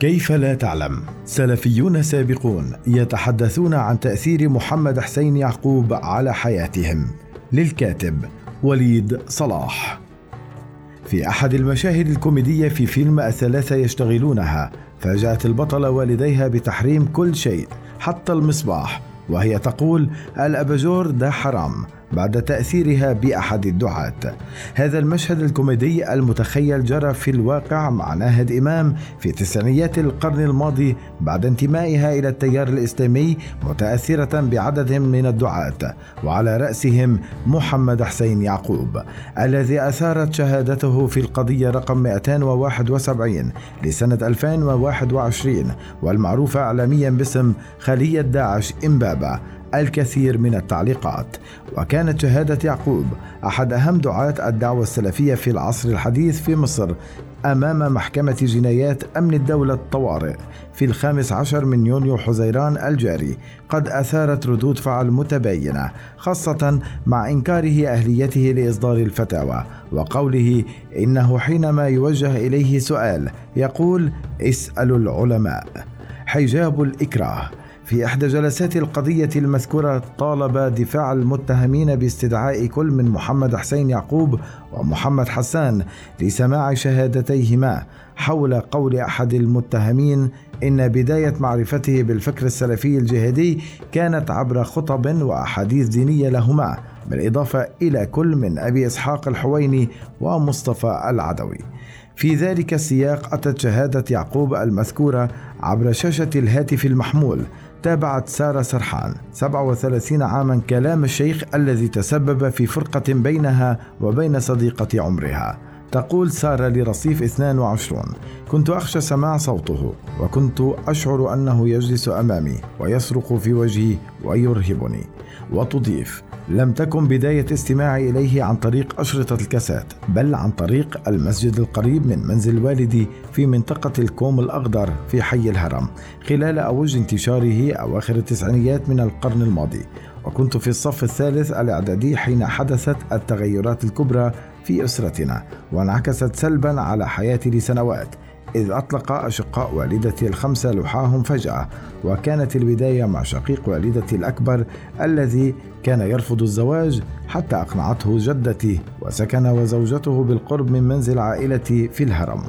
كيف لا تعلم؟ سلفيون سابقون يتحدثون عن تأثير محمد حسين يعقوب على حياتهم. للكاتب وليد صلاح. في أحد المشاهد الكوميدية في فيلم الثلاثة يشتغلونها فاجأت البطلة والديها بتحريم كل شيء حتى المصباح وهي تقول الأباجور ده حرام. بعد تأثيرها بأحد الدعاة. هذا المشهد الكوميدي المتخيل جرى في الواقع مع ناهد إمام في تسعينيات القرن الماضي بعد انتمائها إلى التيار الإسلامي متأثرة بعدد من الدعاة وعلى رأسهم محمد حسين يعقوب الذي أثارت شهادته في القضية رقم 271 لسنة 2021 والمعروفة إعلاميا باسم خلية داعش إمبابة. الكثير من التعليقات. وكانت شهادة يعقوب أحد أهم دعاة الدعوة السلفية في العصر الحديث في مصر أمام محكمة جنايات أمن الدولة الطوارئ في الخامس عشر من يونيو حزيران الجاري. قد أثارت ردود فعل متباينة خاصة مع إنكاره أهليته لإصدار الفتاوى وقوله إنه حينما يوجه إليه سؤال يقول اسألوا العلماء حجاب الإكراه. في إحدى جلسات القضية المذكورة طالب دفاع المتهمين باستدعاء كل من محمد حسين يعقوب ومحمد حسان لسماع شهادتيهما حول قول أحد المتهمين إن بداية معرفته بالفكر السلفي الجهادي كانت عبر خطب وأحاديث دينية لهما بالإضافة إلى كل من أبي إسحاق الحويني ومصطفى العدوي. في ذلك السياق أتت شهادة يعقوب المذكورة عبر شاشة الهاتف المحمول تابعت سارة سرحان 37 عاما كلام الشيخ الذي تسبب في فرقة بينها وبين صديقة عمرها. تقول سارة لرصيف 22 كنت أخشى سماع صوته وكنت أشعر أنه يجلس أمامي ويصرخ في وجهي ويرهبني وتضيف لم تكن بداية استماعي إليه عن طريق أشرطة الكاسات بل عن طريق المسجد القريب من منزل والدي في منطقة الكوم الأخضر في حي الهرم خلال أوج انتشاره أواخر التسعينيات من القرن الماضي. وكنت في الصف الثالث الإعدادي حين حدثت التغيرات الكبرى في أسرتنا وانعكست سلبا على حياتي لسنوات. إذ أطلق أشقاء والدتي الخمسة لحاهم فجأة وكانت البداية مع شقيق والدتي الأكبر الذي كان يرفض الزواج حتى أقنعته جدتي وسكن وزوجته بالقرب من منزل عائلتي في الهرم.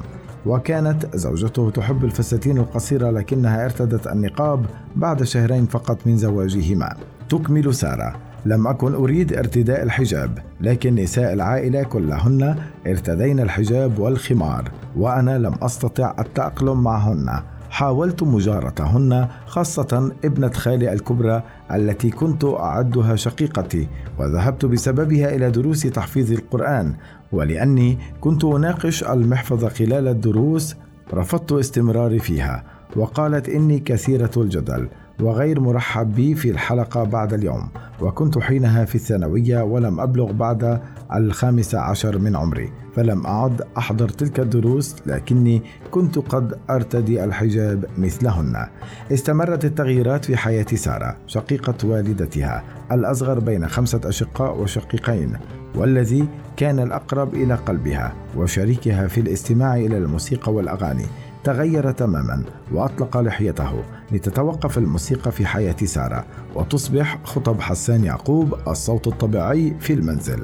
وكانت زوجته تحب الفساتين القصيرة لكنها ارتدت النقاب بعد شهرين فقط من زواجهما. تكمل سارة. لم أكن أريد ارتداء الحجاب لكن نساء العائلة كلهن ارتدين الحجاب والخمار وأنا لم أستطع التأقلم معهن. حاولت مجارتهن خاصة ابنة خالي الكبرى التي كنت أعدها شقيقتي وذهبت بسببها إلى دروس تحفيظ القرآن ولأني كنت أناقش المحفظة خلال الدروس رفضت استمراري فيها وقالت إني كثيرة الجدل. وغير مرحب بي في الحلقة بعد اليوم. وكنت حينها في الثانوية ولم أبلغ بعد الخامسة عشر من عمري. فلم أعد أحضر تلك الدروس لكني كنت قد أرتدي الحجاب مثلهن. استمرت التغييرات في حياة سارة شقيقة والدتها الأصغر بين خمسة أشقاء وشقيقين والذي كان الأقرب إلى قلبها وشريكها في الاستماع إلى الموسيقى والأغاني. تغير تماما وأطلق لحيته لتتوقف الموسيقى في حياة سارة وتصبح خطب حسان يعقوب الصوت الطبيعي في المنزل.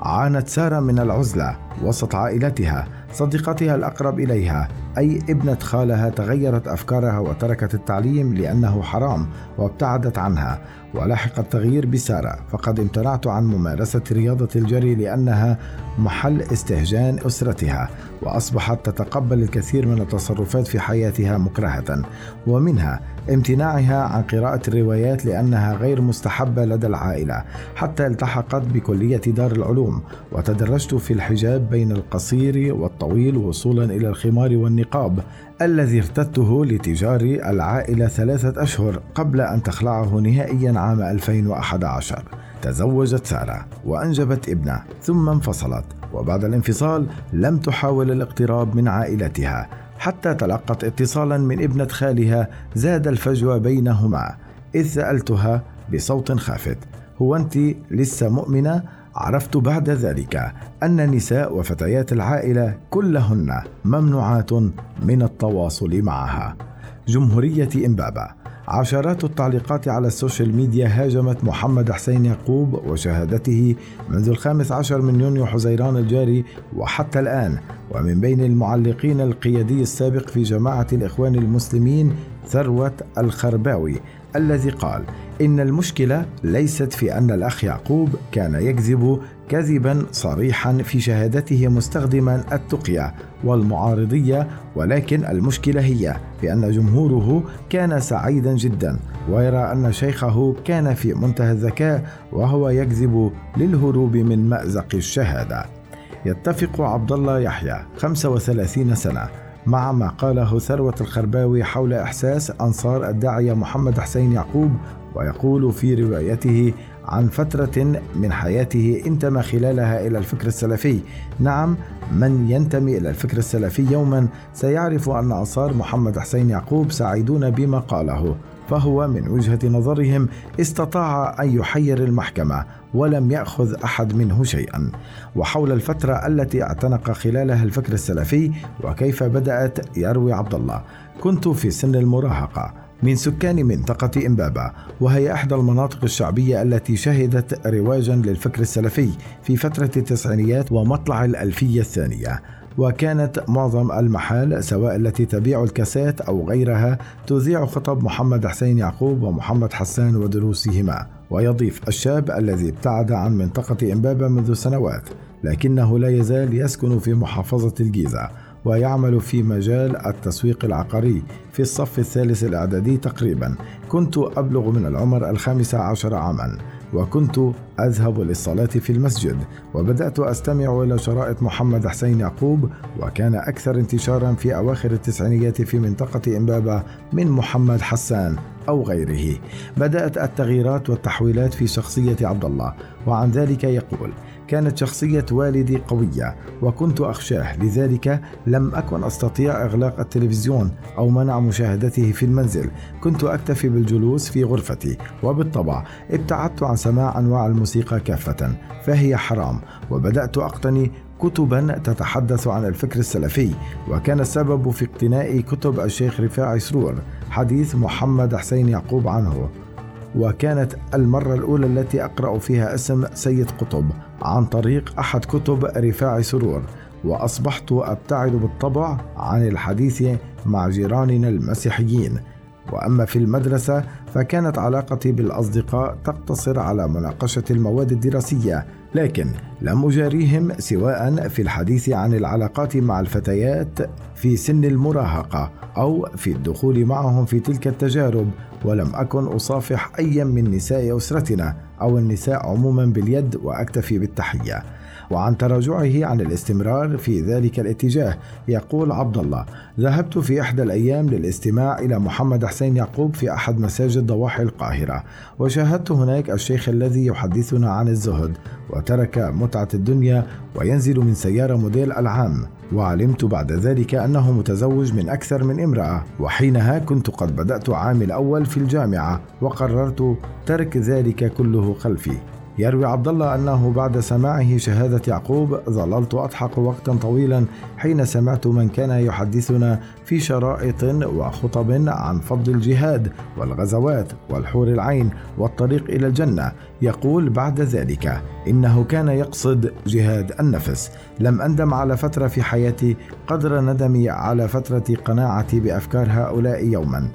عانت سارة من العزلة وسط عائلتها صديقتها الأقرب إليها أي ابنة خالها تغيرت أفكارها وتركت التعليم لأنه حرام وابتعدت عنها ولاحق التغيير بسارة. فقد امتنعت عن ممارسة رياضة الجري لأنها محل استهجان أسرتها وأصبحت تتقبل الكثير من التصرفات في حياتها مكرهة ومنها امتناعها عن قراءة الروايات لأنها غير مستحبة لدى العائلة حتى التحقت بكلية دار العلوم وتدرجت في الحجاب بين القصير والطويل وصولا إلى الخمار والنقاب الذي ارتدته لتجار العائلة ثلاثة أشهر قبل أن تخلعه نهائيا عام 2011 تزوجت سارة وأنجبت ابنة ثم انفصلت وبعد الانفصال لم تحاول الاقتراب من عائلتها حتى تلقت اتصالا من ابنة خالها زاد الفجوة بينهما إذ سألتها بصوت خافت هو أنت لسه مؤمنة؟ عرفت بعد ذلك أن نساء وفتيات العائلة كلهن ممنوعات من التواصل معها. جمهورية إمبابة عشرات التعليقات على ال social media هاجمت محمد حسين يعقوب وشهادته منذ الخامس عشر من يونيو حزيران الجاري وحتى الآن. ومن بين المعلقين القيادي السابق في جماعة الإخوان المسلمين ثروت الخرباوي الذي قال إن المشكلة ليست في أن الأخ يعقوب كان يكذب كذبا صريحا في شهادته مستخدما التقية والمعاريض ولكن المشكلة هي في أن جمهوره كان سعيدا جدا ويرى أن شيخه كان في منتهى الذكاء وهو يكذب للهروب من مأزق الشهادة. يتفق عبد الله يحيى 35 سنة مع ما قاله ثروة الخرباوي حول إحساس أنصار الداعية محمد حسين يعقوب ويقول في روايته عن فترة من حياته انتمى خلالها إلى الفكر السلفي. نعم من ينتمي إلى الفكر السلفي يوما سيعرف أن أنصار محمد حسين يعقوب سعيدون بما قاله فهو من وجهة نظرهم استطاع أن يحير المحكمة ولم يأخذ أحد منه شيئا. وحول الفترة التي اعتنق خلالها الفكر السلفي وكيف بدأت يروي عبد الله كنت في سن المراهقة. من سكان منطقة إمبابة وهي إحدى المناطق الشعبية التي شهدت رواجا للفكر السلفي في فترة التسعينيات ومطلع الألفية الثانية. وكانت معظم المحال سواء التي تبيع الكاسات أو غيرها تذيع خطب محمد حسين يعقوب ومحمد حسان ودروسهما. ويضيف الشاب الذي ابتعد عن منطقة إمبابة منذ سنوات لكنه لا يزال يسكن في محافظة الجيزة. ويعمل في مجال التسويق العقاري في الصف الثالث الإعدادي تقريبا. كنت أبلغ من العمر الخامسة عشر عاما وكنت أذهب للصلاة في المسجد وبدأت أستمع إلى شرائط محمد حسين يعقوب وكان أكثر انتشارا في أواخر التسعينيات في منطقة إمبابة من محمد حسان أو غيره. بدأت التغييرات والتحويلات في شخصية عبد الله وعن ذلك يقول كانت شخصية والدي قوية وكنت أخشاه. لذلك لم أكن أستطيع إغلاق التلفزيون أو منع مشاهدته في المنزل. كنت أكتفي بالجلوس في غرفتي وبالطبع ابتعدت عن سماع أنواع الموسيقى كافة فهي حرام. وبدأت أقتني كتبا تتحدث عن الفكر السلفي وكان السبب في اقتناء كتب الشيخ رفاعي سرور حديث محمد حسين يعقوب عنه. وكانت المرة الأولى التي أقرأ فيها اسم سيد قطب. عن طريق أحد كتب رفاع سرور وأصبحت أبتعد بالطبع عن الحديث مع جيراننا المسيحيين. وأما في المدرسة فكانت علاقتي بالأصدقاء تقتصر على مناقشة المواد الدراسية لكن لم أجاريهم سواء في الحديث عن العلاقات مع الفتيات في سن المراهقة أو في الدخول معهم في تلك التجارب ولم أكن أصافح ايا من نساء أسرتنا أو النساء عموما باليد وأكتفي بالتحية. وعن تراجعه عن الاستمرار في ذلك الاتجاه يقول عبد الله ذهبت في إحدى الأيام للاستماع إلى محمد حسين يعقوب في أحد مساجد ضواحي القاهرة وشاهدت هناك الشيخ الذي يحدثنا عن الزهد وترك متعة الدنيا وينزل من سيارة موديل العام وعلمت بعد ذلك أنه متزوج من أكثر من امرأة وحينها كنت قد بدأت عامي الأول في الجامعة وقررت ترك ذلك كله خلفي. يروي عبد الله أنه بعد سماعه شهادة يعقوب ظللت أضحك وقتا طويلا حين سمعت من كان يحدثنا في شرائط وخطب عن فضل الجهاد والغزوات والحور العين والطريق إلى الجنة. يقول بعد ذلك إنه كان يقصد جهاد النفس. لم أندم على فترة في حياتي قدر ندمي على فترة قناعتي بأفكار هؤلاء يوما.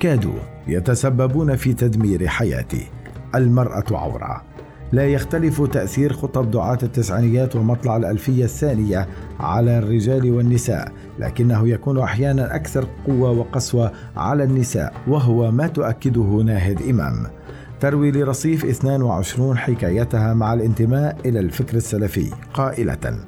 كادوا يتسببون في تدمير حياتي. المرأة عورة. لا يختلف تأثير خطب دعاة التسعينيات ومطلع الألفية الثانية على الرجال والنساء لكنه يكون أحيانا أكثر قوة وقسوة على النساء وهو ما تؤكده ناهد إمام. تروي لرصيف 22 حكايتها مع الانتماء إلى الفكر السلفي قائلة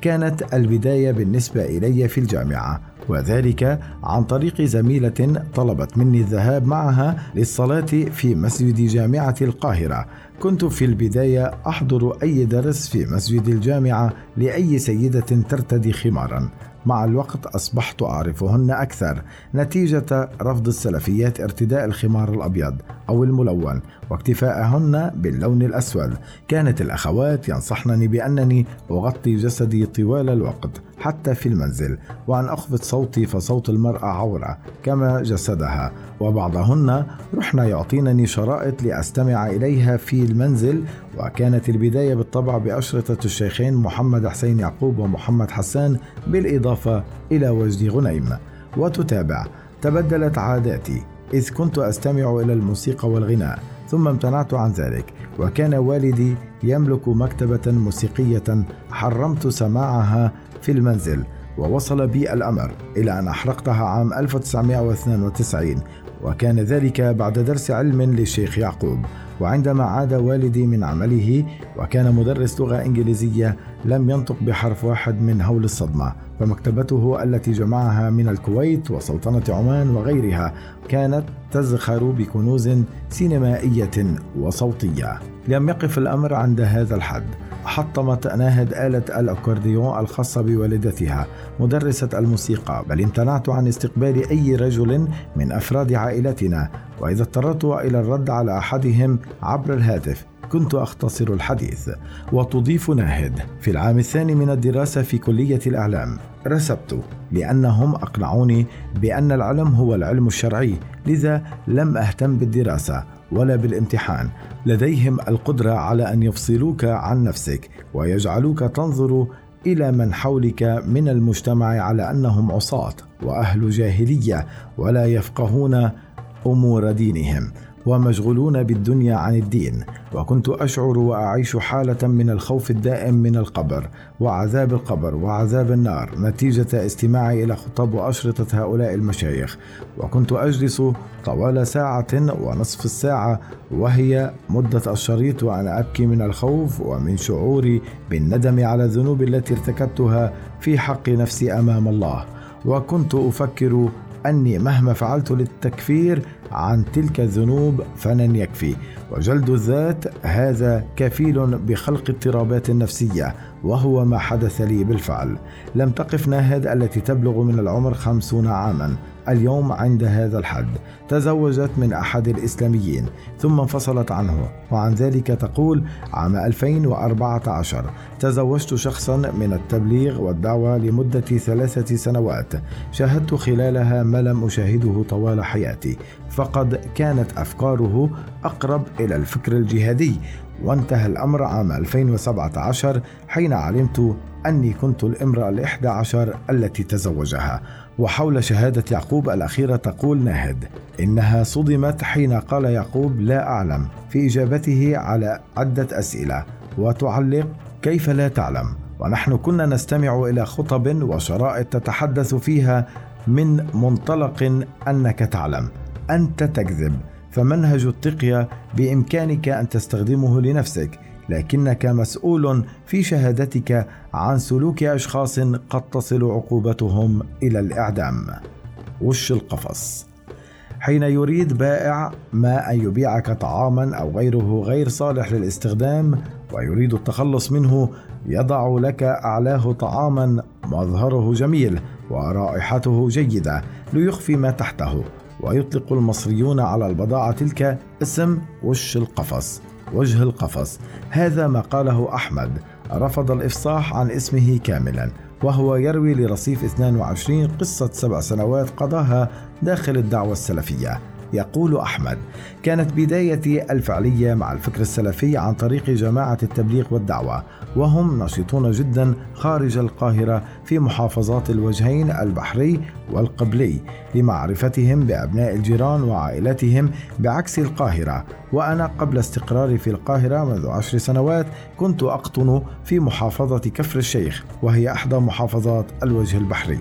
كانت البداية بالنسبة إلي في الجامعة وذلك عن طريق زميلة طلبت مني الذهاب معها للصلاة في مسجد جامعة القاهرة. كنت في البداية أحضر أي درس في مسجد الجامعة لأي سيدة ترتدي خمارا. مع الوقت أصبحت أعرفهن أكثر. نتيجة رفض السلفيات ارتداء الخمار الأبيض أو الملون واكتفاءهن باللون الأسود. كانت الأخوات ينصحنني بأنني أغطي جسدي طوال الوقت حتى في المنزل وأن أخفض صوتي فصوت المرأة عورة كما جسدها. وبعضهن رحن يعطينني شرائط لأستمع إليها في المنزل وكانت البداية بالطبع بأشرطة الشيخين محمد حسين يعقوب ومحمد حسان بالإضافة إلى وجدي غنيم. وتتابع. تبدلت عاداتي. إذ كنت أستمع إلى الموسيقى والغناء. ثم امتنعت عن ذلك وكان والدي يملك مكتبة موسيقية حرمت سماعها في المنزل ووصل بي الأمر إلى أن أحرقتها عام 1992 وكان ذلك بعد درس علم للشيخ يعقوب. وعندما عاد والدي من عمله وكان مدرس لغة إنجليزية لم ينطق بحرف واحد من هول الصدمة. فمكتبته التي جمعها من الكويت وسلطنة عمان وغيرها كانت تزخر بكنوز سينمائية وصوتية. لم يقف الأمر عند هذا الحد. حطمت ناهد آلة الأكورديون الخاصة بوالدتها مدرسة الموسيقى. بل امتنعت عن استقبال أي رجل من أفراد عائلتنا وإذا اضطررت إلى الرد على أحدهم عبر الهاتف كنت أختصر الحديث. وتضيف ناهد في العام الثاني من الدراسة في كلية الإعلام رسبت لأنهم أقنعوني بأن العلم هو العلم الشرعي لذا لم أهتم بالدراسة. ولا بالامتحان. لديهم القدرة على أن يفصلوك عن نفسك ويجعلوك تنظر إلى من حولك من المجتمع على أنهم عصاة وأهل جاهلية ولا يفقهون أمور دينهم. ومشغولون بالدنيا عن الدين. وكنت أشعر وأعيش حالة من الخوف الدائم من القبر وعذاب القبر وعذاب النار نتيجة استماعي إلى خطب واشرطه هؤلاء المشايخ. وكنت أجلس طوال ساعة ونصف الساعة وهي مدة الشريط وأنا أبكي من الخوف ومن شعوري بالندم على الذنوب التي ارتكبتها في حق نفسي أمام الله. وكنت أفكر أني مهما فعلت للتكفير عن تلك الذنوب فلن يكفي. وجلد الذات هذا كفيل بخلق اضطرابات نفسية وهو ما حدث لي بالفعل. لم تقف ناهد التي تبلغ من العمر خمسون عاما. اليوم عند هذا الحد. تزوجت من أحد الإسلاميين ثم انفصلت عنه. وعن ذلك تقول عام 2014 تزوجت شخصا من التبليغ والدعوة لمدة ثلاثة سنوات. شاهدت خلالها ما لم أشاهده طوال حياتي. فقد كانت أفكاره أقرب إلى الفكر الجهادي وانتهى الأمر عام 2017 حين علمت أني كنت الإمرأة الإحدى عشر التي تزوجها. وحول شهادة يعقوب الأخيرة تقول ناهد إنها صدمت حين قال يعقوب لا أعلم في إجابته على عدة أسئلة وتعلق كيف لا تعلم؟ ونحن كنا نستمع إلى خطب وشرائط تتحدث فيها من منطلق أنك تعلم أنت تكذب. فمنهج التقية بإمكانك أن تستخدمه لنفسك لكنك مسؤول في شهادتك عن سلوك أشخاص قد تصل عقوبتهم إلى الإعدام. وش القفص؟ حين يريد بائع ما أن يبيعك طعاما أو غيره غير صالح للاستخدام ويريد التخلص منه يضع لك أعلاه طعاما مظهره جميل ورائحته جيدة ليخفي ما تحته. ويطلق المصريون على البضاعة تلك اسم وش القفص وجه القفص. هذا ما قاله أحمد. رفض الإفصاح عن اسمه كاملا وهو يروي لرصيف 22 قصة سبع سنوات قضاها داخل الدعوة السلفية. يقول أحمد. كانت بدايتي الفعلية مع الفكر السلفي عن طريق جماعة التبليغ والدعوة وهم نشيطون جدا خارج القاهرة في محافظات الوجهين البحري والقبلي لمعرفتهم بأبناء الجيران وعائلتهم بعكس القاهرة. وأنا قبل استقراري في القاهرة منذ عشر سنوات كنت أقطن في محافظة كفر الشيخ وهي إحدى محافظات الوجه البحري.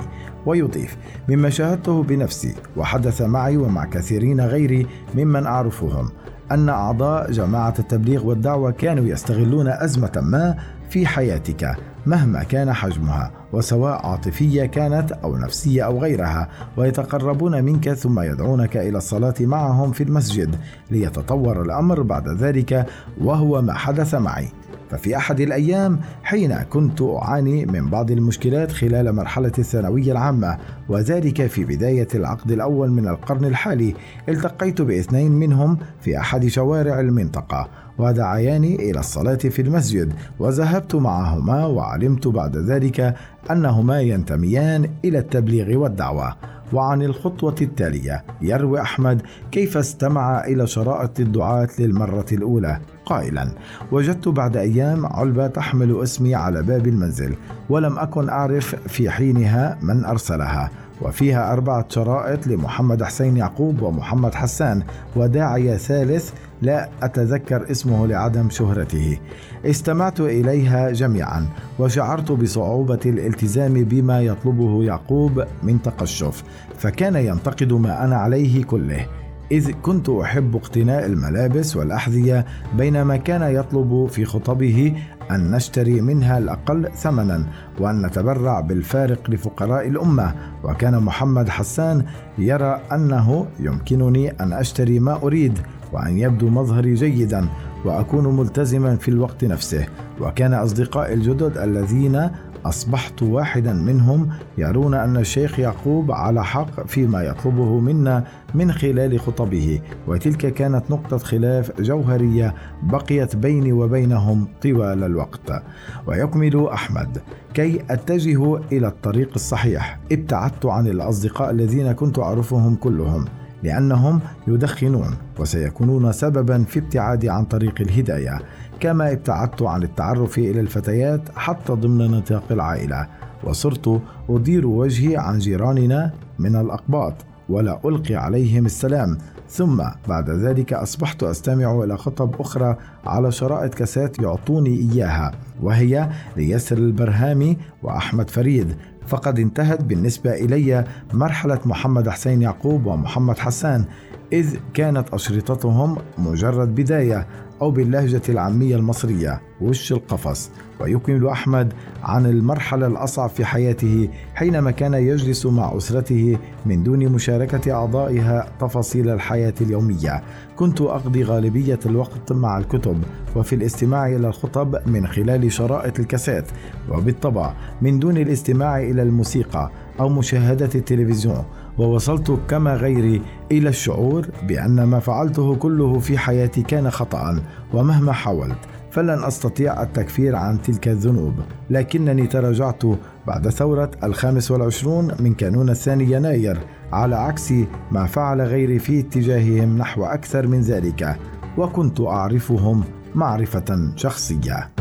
ويضيف مما شاهدته بنفسي وحدث معي ومع كثيرين غيري ممن أعرفهم أن أعضاء جماعة التبليغ والدعوة كانوا يستغلون أزمة ما في حياتك مهما كان حجمها وسواء عاطفية كانت أو نفسية أو غيرها ويتقربون منك ثم يدعونك إلى الصلاة معهم في المسجد ليتطور الأمر بعد ذلك وهو ما حدث معي. ففي أحد الأيام حين كنت أعاني من بعض المشكلات خلال مرحلة الثانوية العامة وذلك في بداية العقد الأول من القرن الحالي التقيت باثنين منهم في أحد شوارع المنطقة ودعياني إلى الصلاة في المسجد وذهبت معهما وعلمت بعد ذلك أنهما ينتميان إلى التبليغ والدعوة. وعن الخطوة التالية يروي أحمد كيف استمع إلى شرائط الدعاة للمرة الأولى. قائلا وجدت بعد أيام علبة تحمل اسمي على باب المنزل ولم أكن أعرف في حينها من أرسلها. وفيها أربعة شرائط لمحمد حسين يعقوب ومحمد حسان وداعية ثالث لا أتذكر اسمه لعدم شهرته. استمعت إليها جميعا وشعرت بصعوبة الالتزام بما يطلبه يعقوب من تقشف فكان ينتقد ما أنا عليه كله. إذ كنت أحب اقتناء الملابس والأحذية بينما كان يطلب في خطبه أن نشتري منها الأقل ثمنا وأن نتبرع بالفارق لفقراء الأمة. وكان محمد حسان يرى أنه يمكنني أن أشتري ما أريد وأن يبدو مظهري جيدا وأكون ملتزما في الوقت نفسه. وكان أصدقائي الجدد الذين أصبحت واحدا منهم يرون أن الشيخ يعقوب على حق فيما يطلبه منا من خلال خطبه وتلك كانت نقطة خلاف جوهرية بقيت بيني وبينهم طوال الوقت. ويكمل أحمد كي أتجه إلى الطريق الصحيح ابتعدت عن الأصدقاء الذين كنت أعرفهم كلهم. لأنهم يدخنون وسيكونون سببا في ابتعادي عن طريق الهداية كما ابتعدت عن التعرف إلى الفتيات حتى ضمن نطاق العائلة. وصرت أدير وجهي عن جيراننا من الأقباط ولا ألقي عليهم السلام. ثم بعد ذلك أصبحت أستمع إلى خطب أخرى على شرائط كاسات يعطوني إياها وهي لياسر البرهامي وأحمد فريد. فقد انتهت بالنسبة إلي مرحلة محمد حسين يعقوب ومحمد حسان إذ كانت أشرطتهم مجرد بداية. أو باللهجة العامية المصرية وش القفص؟ ويكمل أحمد عن المرحلة الأصعب في حياته حينما كان يجلس مع أسرته من دون مشاركة أعضائها تفاصيل الحياة اليومية. كنت أقضي غالبية الوقت مع الكتب وفي الاستماع إلى الخطب من خلال شرائط الكاسات وبالطبع من دون الاستماع إلى الموسيقى أو مشاهدة التلفزيون. ووصلت كما غيري إلى الشعور بأن ما فعلته كله في حياتي كان خطأ ومهما حاولت فلن أستطيع التكفير عن تلك الذنوب. لكنني تراجعت بعد ثورة الخامس والعشرون من كانون الثاني يناير على عكس ما فعل غيري في اتجاههم نحو أكثر من ذلك وكنت أعرفهم معرفة شخصية.